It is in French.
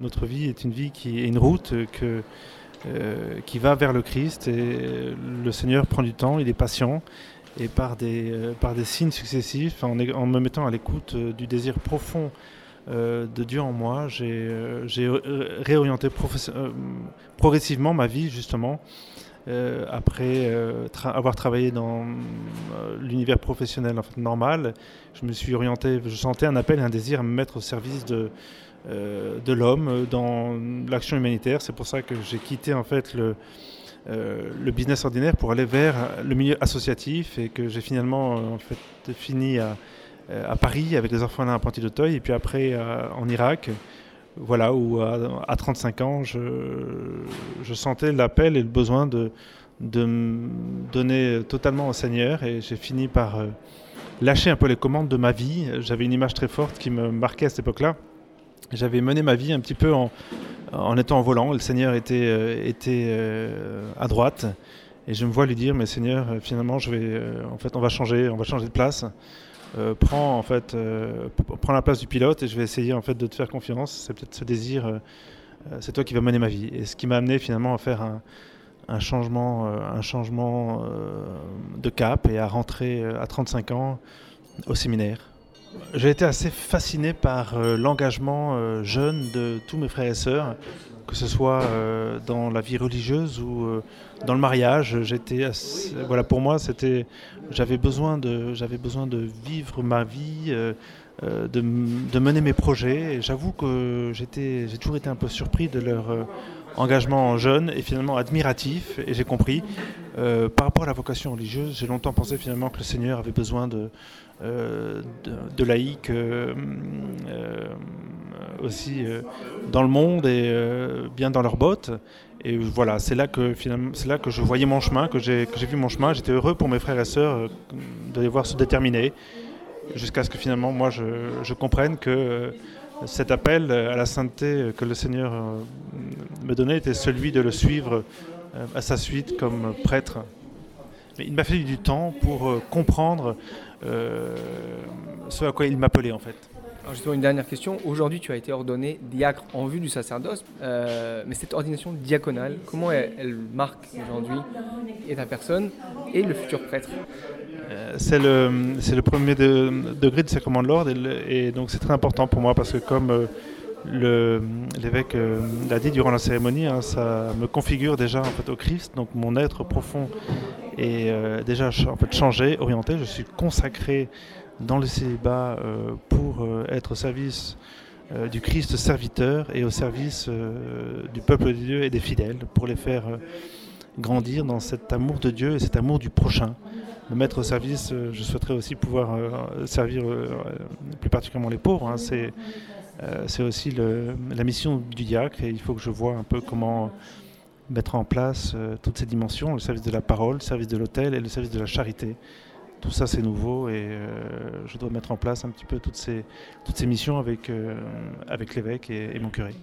Notre vie est une vie qui est une route euh, qui va vers le Christ et le Seigneur prend du temps, il est patient et par des, euh, par des signes successifs, en, me mettant à l'écoute euh, du désir profond euh, de Dieu en moi, euh, j'ai réorienté progressivement ma vie justement euh, après tra avoir travaillé dans l'univers professionnel en fait, normal. Je me suis orienté, je sentais un appel et un désir à me mettre au service de euh, de l'homme dans l'action humanitaire. C'est pour ça que j'ai quitté en fait le, euh, le business ordinaire pour aller vers le milieu associatif et que j'ai finalement euh, en fait fini à, à Paris avec les orphelins apprentis d'Auteuil et puis après en Irak. Voilà, où à, à 35 ans, je, sentais l'appel et le besoin de, me donner totalement au Seigneur et j'ai fini par lâcher un peu les commandes de ma vie. J'avais une image très forte qui me marquait à cette époque-là. J'avais mené ma vie un petit peu en, étant en volant. Le Seigneur était, euh, était euh, à droite. Et je me vois lui dire, mais Seigneur, euh, finalement, je vais, euh, en fait, on va changer, on va changer de place. Euh, prends en fait, euh, la place du pilote et je vais essayer en fait de te faire confiance. C'est peut-être ce désir, euh, c'est toi qui vas mener ma vie. Et ce qui m'a amené finalement à faire un, un changement, un changement de cap et à rentrer à 35 ans au séminaire. J'ai été assez fasciné par euh, l'engagement euh, jeune de tous mes frères et sœurs, que ce soit euh, dans la vie religieuse ou dans le mariage. J'étais voilà, pour moi, c'était, j'avais besoin de, j'avais besoin de vivre ma vie, de, mener mes projets. Et j'avoue que j'étais, j'ai toujours été un peu surpris de leur engagement jeune et finalement admiratif. Et j'ai compris, par rapport à la vocation religieuse, j'ai longtemps pensé finalement que le Seigneur avait besoin de euh, de, de laïcs euh, euh, aussi euh, dans le monde et bien dans leurs bottes. Et voilà, c'est là que finalement, c'est là que je voyais mon chemin, que j'ai vu mon chemin. J'étais heureux pour mes frères et sœurs de les voir se déterminer, jusqu'à ce que finalement moi je, comprenne que cet appel à la sainteté que le Seigneur me donnait était celui de le suivre à sa suite comme prêtre. Mais il m'a fallu du temps pour comprendre ce à quoi il m'appelait en fait. Alors justement, une dernière question. Aujourd'hui, tu as été ordonné diacre en vue du sacerdoce, euh, mais cette ordination diaconale, comment elle, elle marque aujourd'hui et ta personne et le futur prêtre? Euh, c'est le, c'est le premier de- degré du sacrement de l'ordre et, le- et donc c'est très important pour moi parce que comme euh, le- l'évêque euh, l'a dit durant la cérémonie, hein, ça me configure déjà en fait, au Christ, donc mon être profond est euh, déjà en fait, changé, orienté. Je suis consacré dans le célibat euh, pour euh, être au service euh, du Christ serviteur et au service du peuple de Dieu et des fidèles pour les faire grandir dans cet amour de Dieu et cet amour du prochain me mettre au service. Je souhaiterais aussi pouvoir servir plus particulièrement les pauvres. hein. C'est aussi le- la mission du diacre et il faut que je vois un peu comment mettre en place toutes ces dimensions, le service de la parole, le service de l'autel et le service de la charité. Tout ça c'est nouveau et je dois mettre en place un petit peu toutes ces, toutes ces missions avec, euh, l'évêque et mon curé.